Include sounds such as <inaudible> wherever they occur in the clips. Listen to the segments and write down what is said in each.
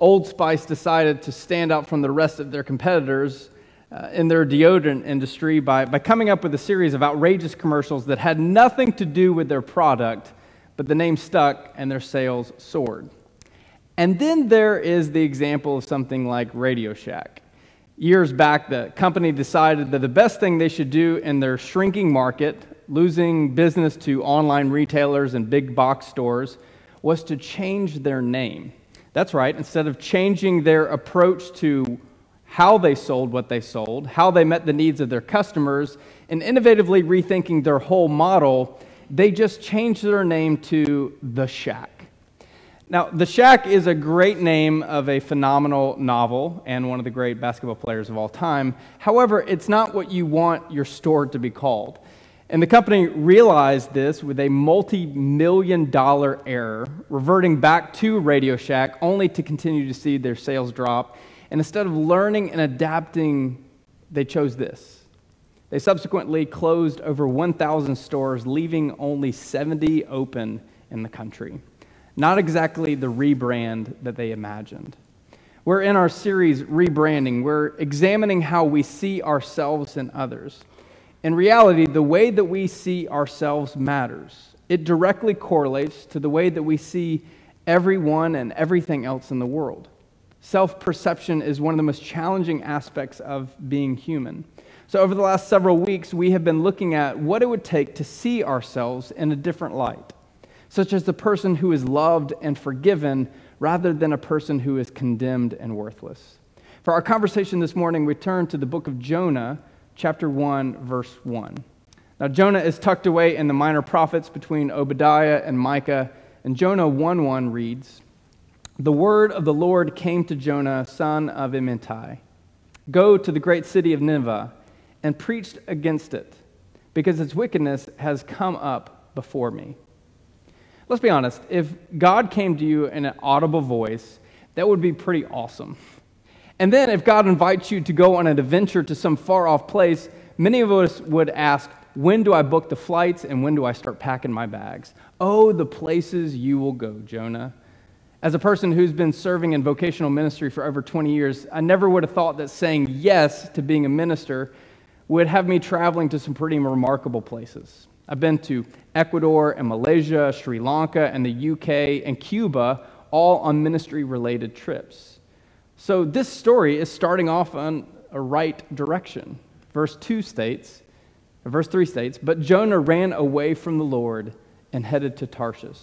Old Spice decided to stand out from the rest of their competitors uh, in their deodorant industry by, by coming up with a series of outrageous commercials that had nothing to do with their product, but the name stuck and their sales soared. And then there is the example of something like Radio Shack. Years back, the company decided that the best thing they should do in their shrinking market, losing business to online retailers and big box stores, was to change their name. That's right, instead of changing their approach to how they sold what they sold, how they met the needs of their customers, and innovatively rethinking their whole model, they just changed their name to The Shack. Now, The Shack is a great name of a phenomenal novel and one of the great basketball players of all time. However, it's not what you want your store to be called. And the company realized this with a multi million dollar error, reverting back to Radio Shack only to continue to see their sales drop. And instead of learning and adapting, they chose this. They subsequently closed over 1,000 stores, leaving only 70 open in the country. Not exactly the rebrand that they imagined. We're in our series, Rebranding. We're examining how we see ourselves and others. In reality, the way that we see ourselves matters. It directly correlates to the way that we see everyone and everything else in the world. Self perception is one of the most challenging aspects of being human. So, over the last several weeks, we have been looking at what it would take to see ourselves in a different light, such as the person who is loved and forgiven rather than a person who is condemned and worthless. For our conversation this morning, we turn to the book of Jonah, chapter 1, verse 1. Now, Jonah is tucked away in the minor prophets between Obadiah and Micah, and Jonah 1 1 reads The word of the Lord came to Jonah, son of Amittai Go to the great city of Nineveh and preach against it, because its wickedness has come up before me. Let's be honest, if God came to you in an audible voice, that would be pretty awesome. And then, if God invites you to go on an adventure to some far off place, many of us would ask, When do I book the flights and when do I start packing my bags? Oh, the places you will go, Jonah. As a person who's been serving in vocational ministry for over 20 years, I never would have thought that saying yes to being a minister would have me traveling to some pretty remarkable places. I've been to Ecuador and Malaysia, Sri Lanka, and the UK and Cuba, all on ministry related trips. So this story is starting off on a right direction. Verse 2 states, verse 3 states, But Jonah ran away from the Lord and headed to Tarshish.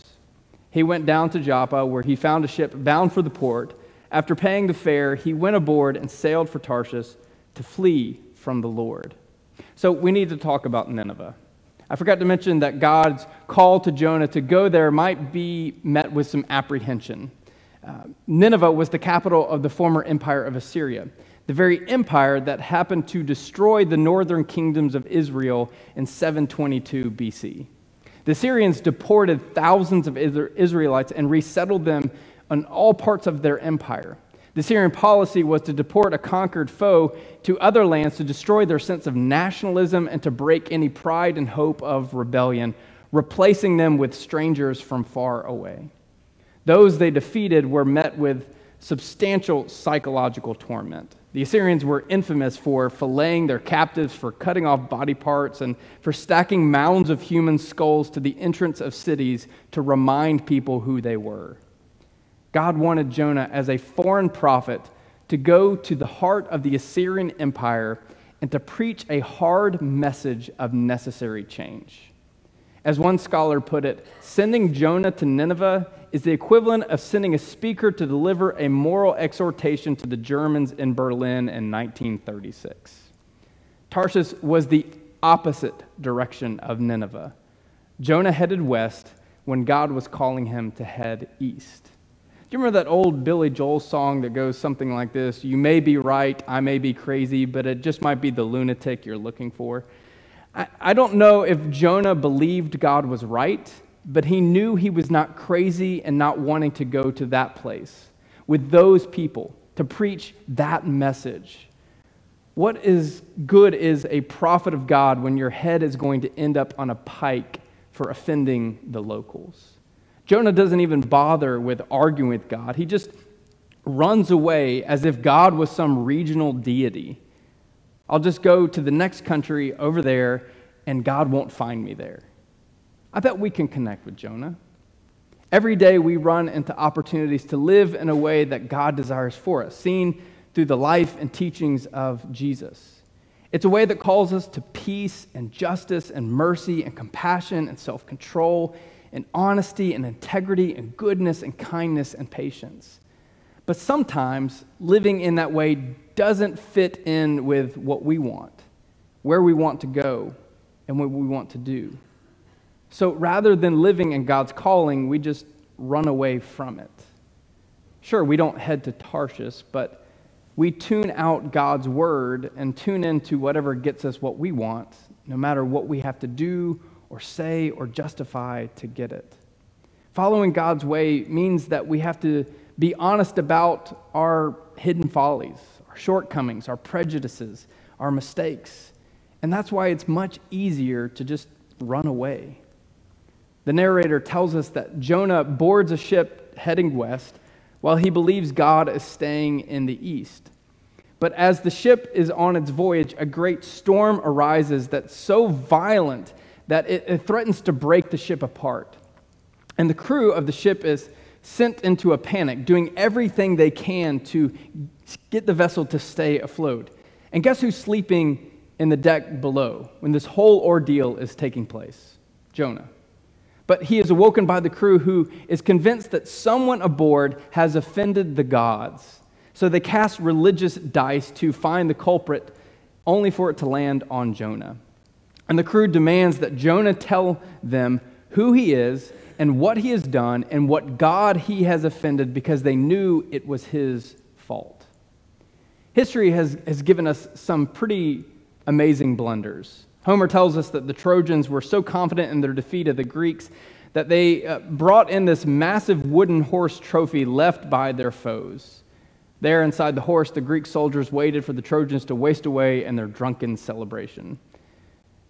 He went down to Joppa, where he found a ship bound for the port. After paying the fare, he went aboard and sailed for Tarshish to flee from the Lord. So we need to talk about Nineveh. I forgot to mention that God's call to Jonah to go there might be met with some apprehension. Uh, Nineveh was the capital of the former empire of Assyria, the very empire that happened to destroy the northern kingdoms of Israel in 722 BC. The Assyrians deported thousands of Israelites and resettled them on all parts of their empire. The Assyrian policy was to deport a conquered foe to other lands to destroy their sense of nationalism and to break any pride and hope of rebellion, replacing them with strangers from far away. Those they defeated were met with substantial psychological torment. The Assyrians were infamous for filleting their captives, for cutting off body parts, and for stacking mounds of human skulls to the entrance of cities to remind people who they were. God wanted Jonah, as a foreign prophet, to go to the heart of the Assyrian Empire and to preach a hard message of necessary change. As one scholar put it, sending Jonah to Nineveh is the equivalent of sending a speaker to deliver a moral exhortation to the Germans in Berlin in 1936. Tarshish was the opposite direction of Nineveh. Jonah headed west when God was calling him to head east. Do you remember that old Billy Joel song that goes something like this? You may be right, I may be crazy, but it just might be the lunatic you're looking for. I, I don't know if Jonah believed God was right, but he knew he was not crazy and not wanting to go to that place with those people to preach that message. What is good is a prophet of God when your head is going to end up on a pike for offending the locals. Jonah doesn't even bother with arguing with God. He just runs away as if God was some regional deity. I'll just go to the next country over there and God won't find me there. I bet we can connect with Jonah. Every day we run into opportunities to live in a way that God desires for us, seen through the life and teachings of Jesus. It's a way that calls us to peace and justice and mercy and compassion and self control and honesty and integrity and goodness and kindness and patience. But sometimes living in that way doesn't fit in with what we want, where we want to go, and what we want to do. So rather than living in God's calling, we just run away from it. Sure, we don't head to Tarshish, but we tune out God's word and tune into whatever gets us what we want, no matter what we have to do or say or justify to get it. Following God's way means that we have to be honest about our hidden follies, our shortcomings, our prejudices, our mistakes. And that's why it's much easier to just run away. The narrator tells us that Jonah boards a ship heading west while he believes God is staying in the east. But as the ship is on its voyage, a great storm arises that's so violent that it, it threatens to break the ship apart. And the crew of the ship is sent into a panic, doing everything they can to get the vessel to stay afloat. And guess who's sleeping in the deck below when this whole ordeal is taking place? Jonah. But he is awoken by the crew who is convinced that someone aboard has offended the gods. So they cast religious dice to find the culprit, only for it to land on Jonah. And the crew demands that Jonah tell them who he is and what he has done and what God he has offended because they knew it was his fault. History has, has given us some pretty amazing blunders. Homer tells us that the Trojans were so confident in their defeat of the Greeks that they uh, brought in this massive wooden horse trophy left by their foes. There, inside the horse, the Greek soldiers waited for the Trojans to waste away in their drunken celebration.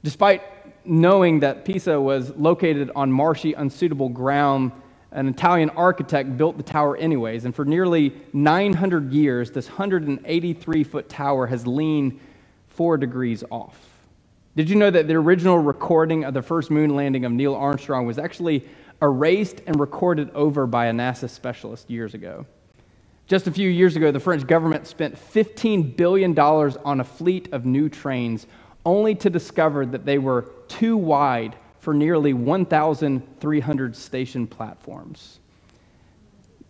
Despite knowing that Pisa was located on marshy, unsuitable ground, an Italian architect built the tower anyways, and for nearly 900 years, this 183 foot tower has leaned four degrees off. Did you know that the original recording of the first moon landing of Neil Armstrong was actually erased and recorded over by a NASA specialist years ago? Just a few years ago, the French government spent $15 billion on a fleet of new trains, only to discover that they were too wide for nearly 1,300 station platforms.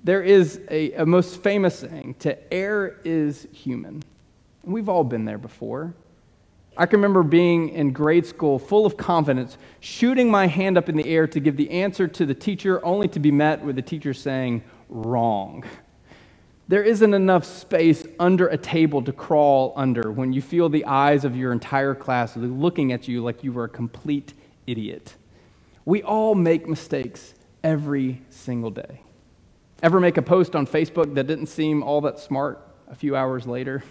There is a, a most famous saying to err is human. We've all been there before. I can remember being in grade school full of confidence, shooting my hand up in the air to give the answer to the teacher, only to be met with the teacher saying, wrong. There isn't enough space under a table to crawl under when you feel the eyes of your entire class looking at you like you were a complete idiot. We all make mistakes every single day. Ever make a post on Facebook that didn't seem all that smart a few hours later?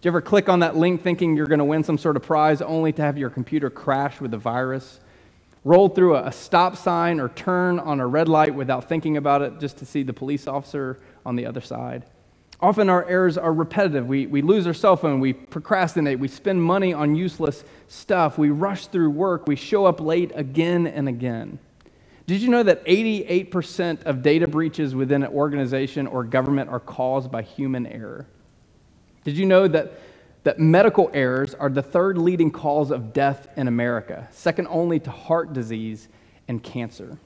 Do you ever click on that link thinking you're going to win some sort of prize only to have your computer crash with a virus? Roll through a, stop sign or turn on a red light without thinking about it just to see the police officer on the other side? Often our errors are repetitive. We, we lose our cell phone, we procrastinate, we spend money on useless stuff, we rush through work, we show up late again and again. Did you know that 88% of data breaches within an organization or government are caused by human error? Did you know that, that medical errors are the third leading cause of death in America, second only to heart disease and cancer?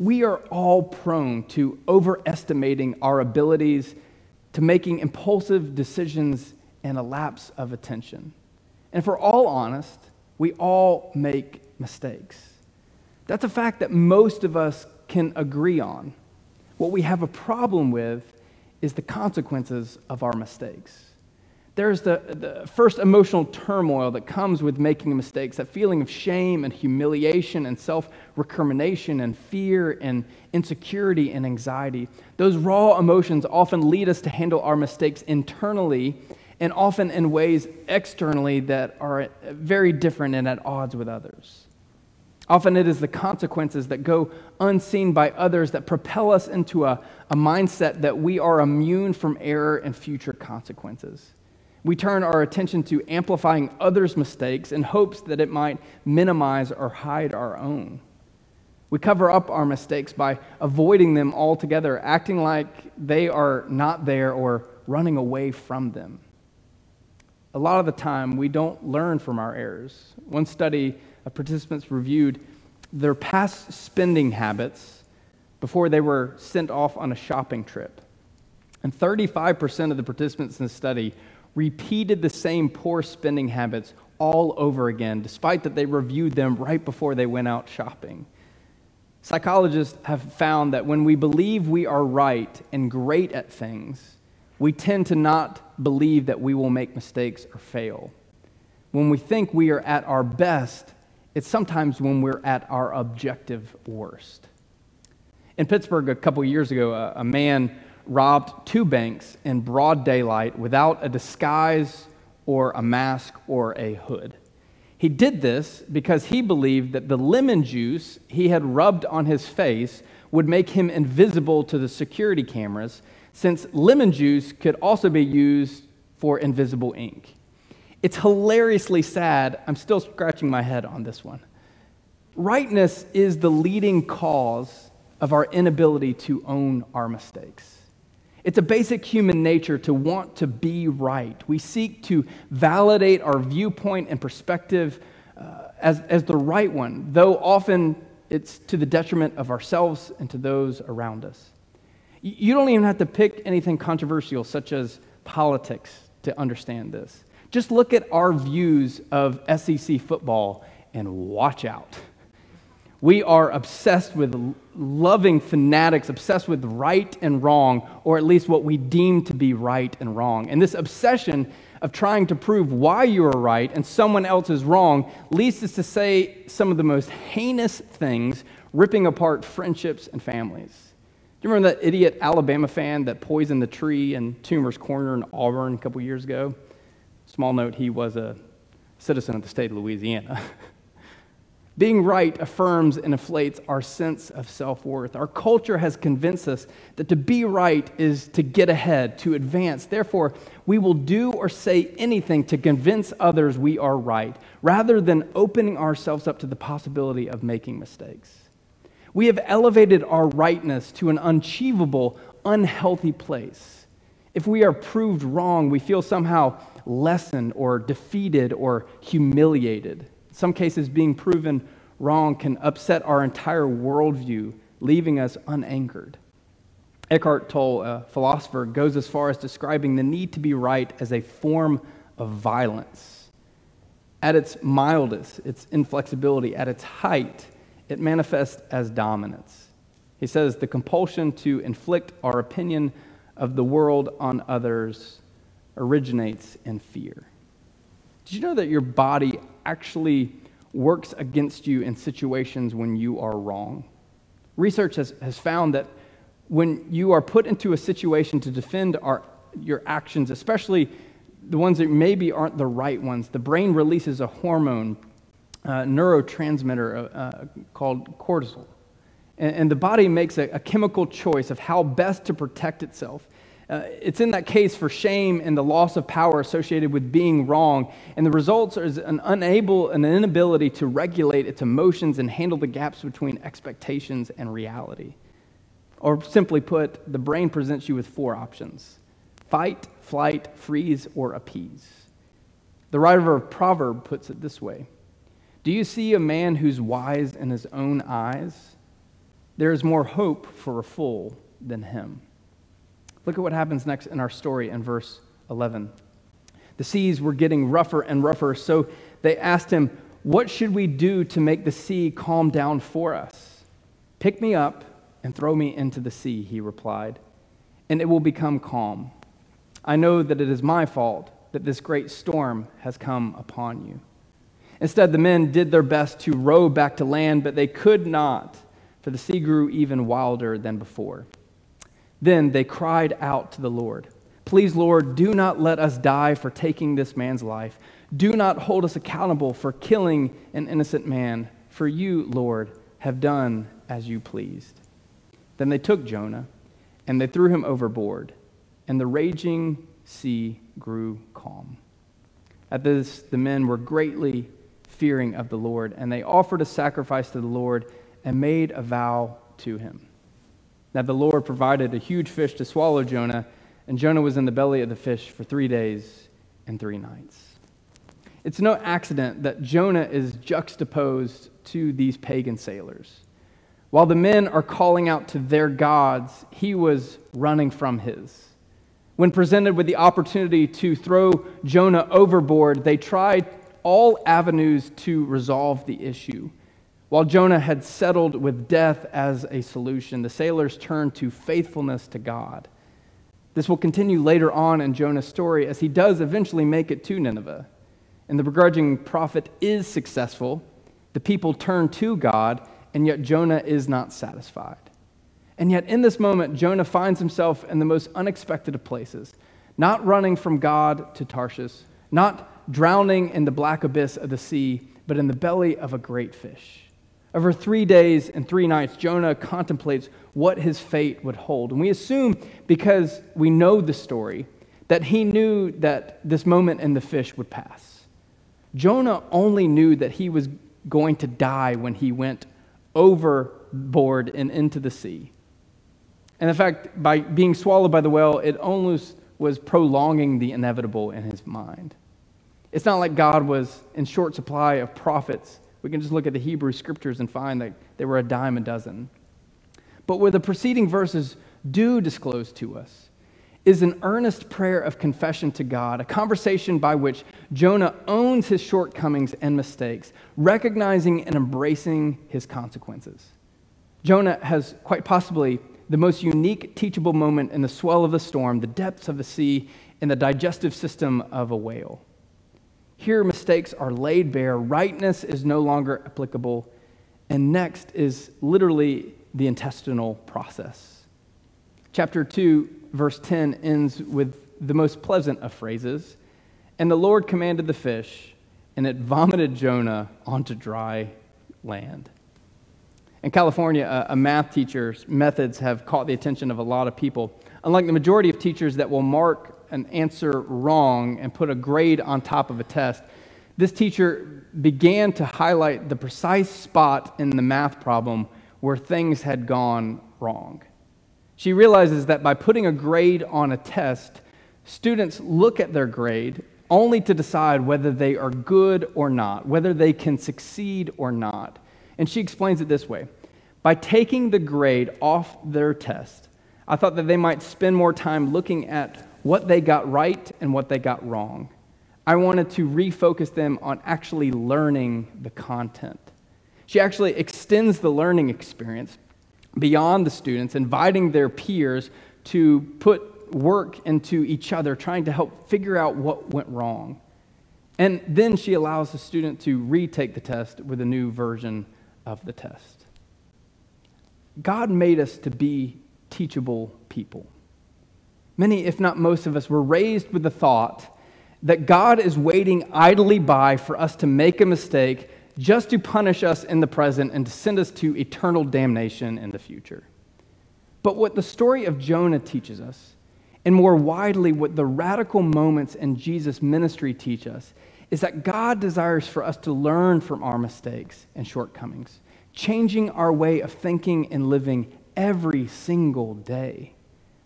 We are all prone to overestimating our abilities, to making impulsive decisions and a lapse of attention. And for all honest, we all make mistakes. That's a fact that most of us can agree on. What we have a problem with is the consequences of our mistakes. There's the, the first emotional turmoil that comes with making mistakes, that feeling of shame and humiliation and self recrimination and fear and insecurity and anxiety. Those raw emotions often lead us to handle our mistakes internally and often in ways externally that are very different and at odds with others. Often it is the consequences that go unseen by others that propel us into a, a mindset that we are immune from error and future consequences. We turn our attention to amplifying others' mistakes in hopes that it might minimize or hide our own. We cover up our mistakes by avoiding them altogether, acting like they are not there or running away from them. A lot of the time, we don't learn from our errors. One study of participants reviewed their past spending habits before they were sent off on a shopping trip. And 35% of the participants in the study repeated the same poor spending habits all over again, despite that they reviewed them right before they went out shopping. Psychologists have found that when we believe we are right and great at things, we tend to not believe that we will make mistakes or fail. When we think we are at our best, it's sometimes when we're at our objective worst. In Pittsburgh, a couple years ago, a, a man robbed two banks in broad daylight without a disguise or a mask or a hood. He did this because he believed that the lemon juice he had rubbed on his face would make him invisible to the security cameras, since lemon juice could also be used for invisible ink. It's hilariously sad. I'm still scratching my head on this one. Rightness is the leading cause of our inability to own our mistakes. It's a basic human nature to want to be right. We seek to validate our viewpoint and perspective uh, as, as the right one, though often it's to the detriment of ourselves and to those around us. You don't even have to pick anything controversial, such as politics, to understand this. Just look at our views of SEC football and watch out. We are obsessed with loving fanatics, obsessed with right and wrong, or at least what we deem to be right and wrong. And this obsession of trying to prove why you are right and someone else is wrong leads us to say some of the most heinous things, ripping apart friendships and families. Do you remember that idiot Alabama fan that poisoned the tree in Toomer's Corner in Auburn a couple years ago? Small note, he was a citizen of the state of Louisiana. <laughs> Being right affirms and inflates our sense of self worth. Our culture has convinced us that to be right is to get ahead, to advance. Therefore, we will do or say anything to convince others we are right, rather than opening ourselves up to the possibility of making mistakes. We have elevated our rightness to an unachievable, unhealthy place. If we are proved wrong, we feel somehow lessened or defeated or humiliated. In some cases, being proven wrong can upset our entire worldview, leaving us unanchored. Eckhart Tolle, a philosopher, goes as far as describing the need to be right as a form of violence. At its mildest, its inflexibility, at its height, it manifests as dominance. He says the compulsion to inflict our opinion of the world on others originates in fear. Did you know that your body actually works against you in situations when you are wrong? Research has, has found that when you are put into a situation to defend our, your actions, especially the ones that maybe aren't the right ones, the brain releases a hormone, uh, neurotransmitter uh, called cortisol. And, and, the body makes a, a chemical choice of how best to protect itself. Uh, it's in that case for shame and the loss of power associated with being wrong, and the results is an unable, an inability to regulate its emotions and handle the gaps between expectations and reality. Or simply put, the brain presents you with four options fight, flight, freeze, or appease. The writer of Proverb puts it this way Do you see a man who's wise in his own eyes? There is more hope for a fool than him. Look at what happens next in our story in verse 11. The seas were getting rougher and rougher, so they asked him, What should we do to make the sea calm down for us? Pick me up and throw me into the sea, he replied, and it will become calm. I know that it is my fault that this great storm has come upon you. Instead, the men did their best to row back to land, but they could not, for the sea grew even wilder than before. Then they cried out to the Lord Please, Lord, do not let us die for taking this man's life. Do not hold us accountable for killing an innocent man, for you, Lord, have done as you pleased. Then they took Jonah and they threw him overboard, and the raging sea grew calm. At this, the men were greatly fearing of the Lord, and they offered a sacrifice to the Lord and made a vow to him. Now the Lord provided a huge fish to swallow Jonah, and Jonah was in the belly of the fish for three days and three nights. It's no accident that Jonah is juxtaposed to these pagan sailors. While the men are calling out to their gods, he was running from his. When presented with the opportunity to throw Jonah overboard, they tried all avenues to resolve the issue. While Jonah had settled with death as a solution, the sailors turned to faithfulness to God. This will continue later on in Jonah's story as he does eventually make it to Nineveh. And the begrudging prophet is successful. The people turn to God and yet Jonah is not satisfied. And yet, in this moment, Jonah finds himself in the most unexpected of places, not running from God to Tarshish, not drowning in the black abyss of the sea, but in the belly of a great fish. Over three days and three nights, Jonah contemplates what his fate would hold. And we assume, because we know the story, that he knew that this moment in the fish would pass. Jonah only knew that he was going to die when he went overboard and into the sea. And in fact, by being swallowed by the whale, it almost was prolonging the inevitable in his mind. It's not like God was in short supply of prophets. We can just look at the Hebrew scriptures and find that they were a dime a dozen. But what the preceding verses do disclose to us is an earnest prayer of confession to God, a conversation by which Jonah owns his shortcomings and mistakes, recognizing and embracing his consequences. Jonah has quite possibly the most unique teachable moment in the swell of the storm, the depths of the sea, and the digestive system of a whale. Here, mistakes are laid bare, rightness is no longer applicable, and next is literally the intestinal process. Chapter 2 verse 10 ends with the most pleasant of phrases. And the Lord commanded the fish, and it vomited Jonah onto dry land. In California, a, math teacher's methods have caught the attention of a lot of people. Unlike the majority of teachers that will mark an answer wrong and put a grade on top of a test, this teacher began to highlight the precise spot in the math problem where things had gone wrong. She realizes that by putting a grade on a test, students look at their grade only to decide whether they are good or not, whether they can succeed or not. And she explains it this way By taking the grade off their test, I thought that they might spend more time looking at what they got right and what they got wrong. I wanted to refocus them on actually learning the content. She actually extends the learning experience beyond the students, inviting their peers to put work into each other, trying to help figure out what went wrong. And then she allows the student to retake the test with a new version of the test. God made us to be teachable people. Many, if not most of us, were raised with the thought that God is waiting idly by for us to make a mistake just to punish us in the present and to send us to eternal damnation in the future. But what the story of Jonah teaches us, and more widely, what the radical moments in Jesus' ministry teach us, is that God desires for us to learn from our mistakes and shortcomings, changing our way of thinking and living every single day.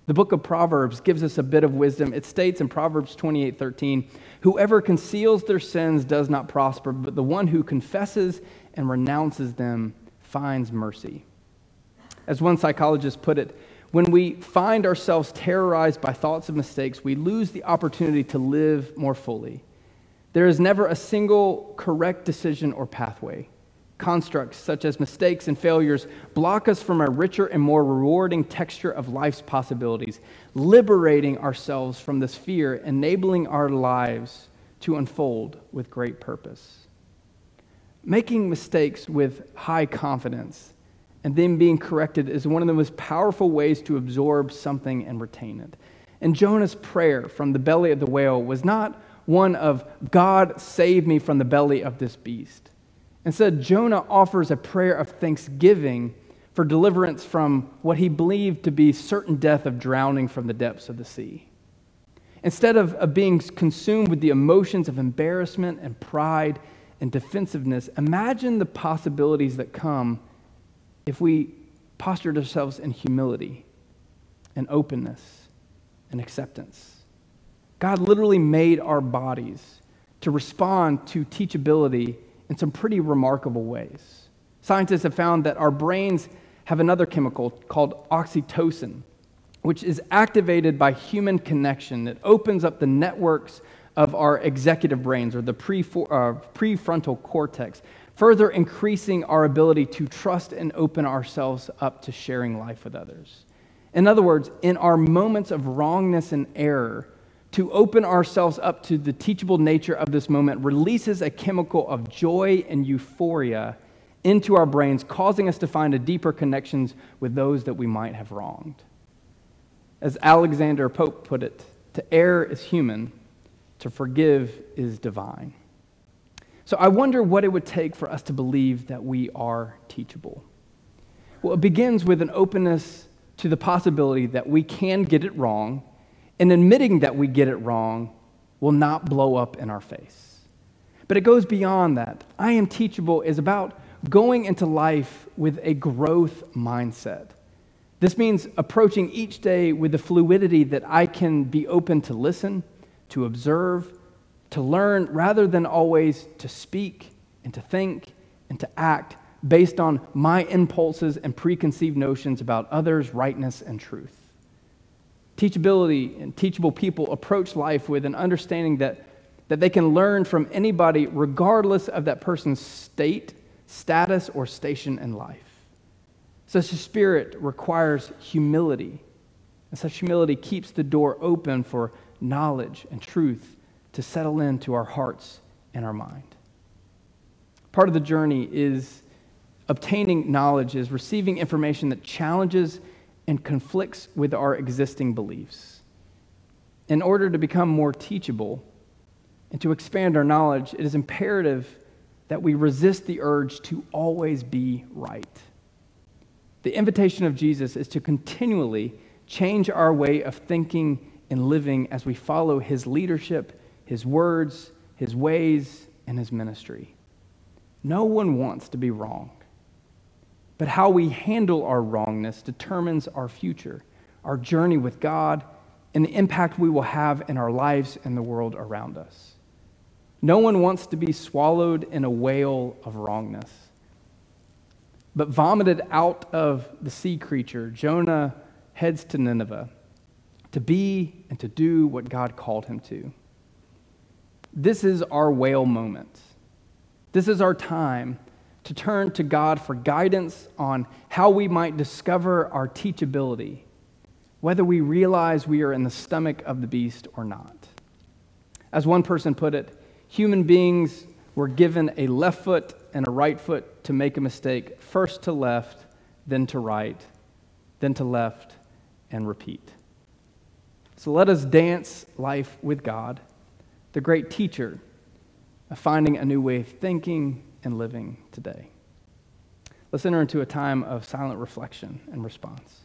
The book of Proverbs gives us a bit of wisdom. It states in Proverbs 28 13, Whoever conceals their sins does not prosper, but the one who confesses and renounces them finds mercy. As one psychologist put it, when we find ourselves terrorized by thoughts of mistakes, we lose the opportunity to live more fully. There is never a single correct decision or pathway. Constructs such as mistakes and failures block us from a richer and more rewarding texture of life's possibilities, liberating ourselves from this fear, enabling our lives to unfold with great purpose. Making mistakes with high confidence and then being corrected is one of the most powerful ways to absorb something and retain it. And Jonah's prayer from the belly of the whale was not one of, God, save me from the belly of this beast. Instead, Jonah offers a prayer of thanksgiving for deliverance from what he believed to be certain death of drowning from the depths of the sea. Instead of, of being consumed with the emotions of embarrassment and pride and defensiveness, imagine the possibilities that come if we postured ourselves in humility and openness and acceptance. God literally made our bodies to respond to teachability in some pretty remarkable ways. Scientists have found that our brains have another chemical called oxytocin, which is activated by human connection. It opens up the networks of our executive brains or the uh, prefrontal cortex, further increasing our ability to trust and open ourselves up to sharing life with others. In other words, in our moments of wrongness and error, to open ourselves up to the teachable nature of this moment releases a chemical of joy and euphoria into our brains, causing us to find a deeper connections with those that we might have wronged. As Alexander Pope put it, to err is human, to forgive is divine. So I wonder what it would take for us to believe that we are teachable. Well, it begins with an openness to the possibility that we can get it wrong and admitting that we get it wrong will not blow up in our face. But it goes beyond that. I am teachable is about going into life with a growth mindset. This means approaching each day with the fluidity that I can be open to listen, to observe, to learn, rather than always to speak and to think and to act based on my impulses and preconceived notions about others' rightness and truth. Teachability and teachable people approach life with an understanding that, that they can learn from anybody regardless of that person's state, status, or station in life. Such a spirit requires humility, and such humility keeps the door open for knowledge and truth to settle into our hearts and our mind. Part of the journey is obtaining knowledge, is receiving information that challenges and conflicts with our existing beliefs. In order to become more teachable and to expand our knowledge, it is imperative that we resist the urge to always be right. The invitation of Jesus is to continually change our way of thinking and living as we follow his leadership, his words, his ways, and his ministry. No one wants to be wrong. But how we handle our wrongness determines our future, our journey with God, and the impact we will have in our lives and the world around us. No one wants to be swallowed in a whale of wrongness. But vomited out of the sea creature, Jonah heads to Nineveh to be and to do what God called him to. This is our whale moment. This is our time to turn to God for guidance on how we might discover our teachability, whether we realize we are in the stomach of the beast or not. As one person put it, human beings were given a left foot and a right foot to make a mistake, first to left, then to right, then to left, and repeat. So let us dance life with God, the great teacher of finding a new way of thinking, and living today. Let's enter into a time of silent reflection and response.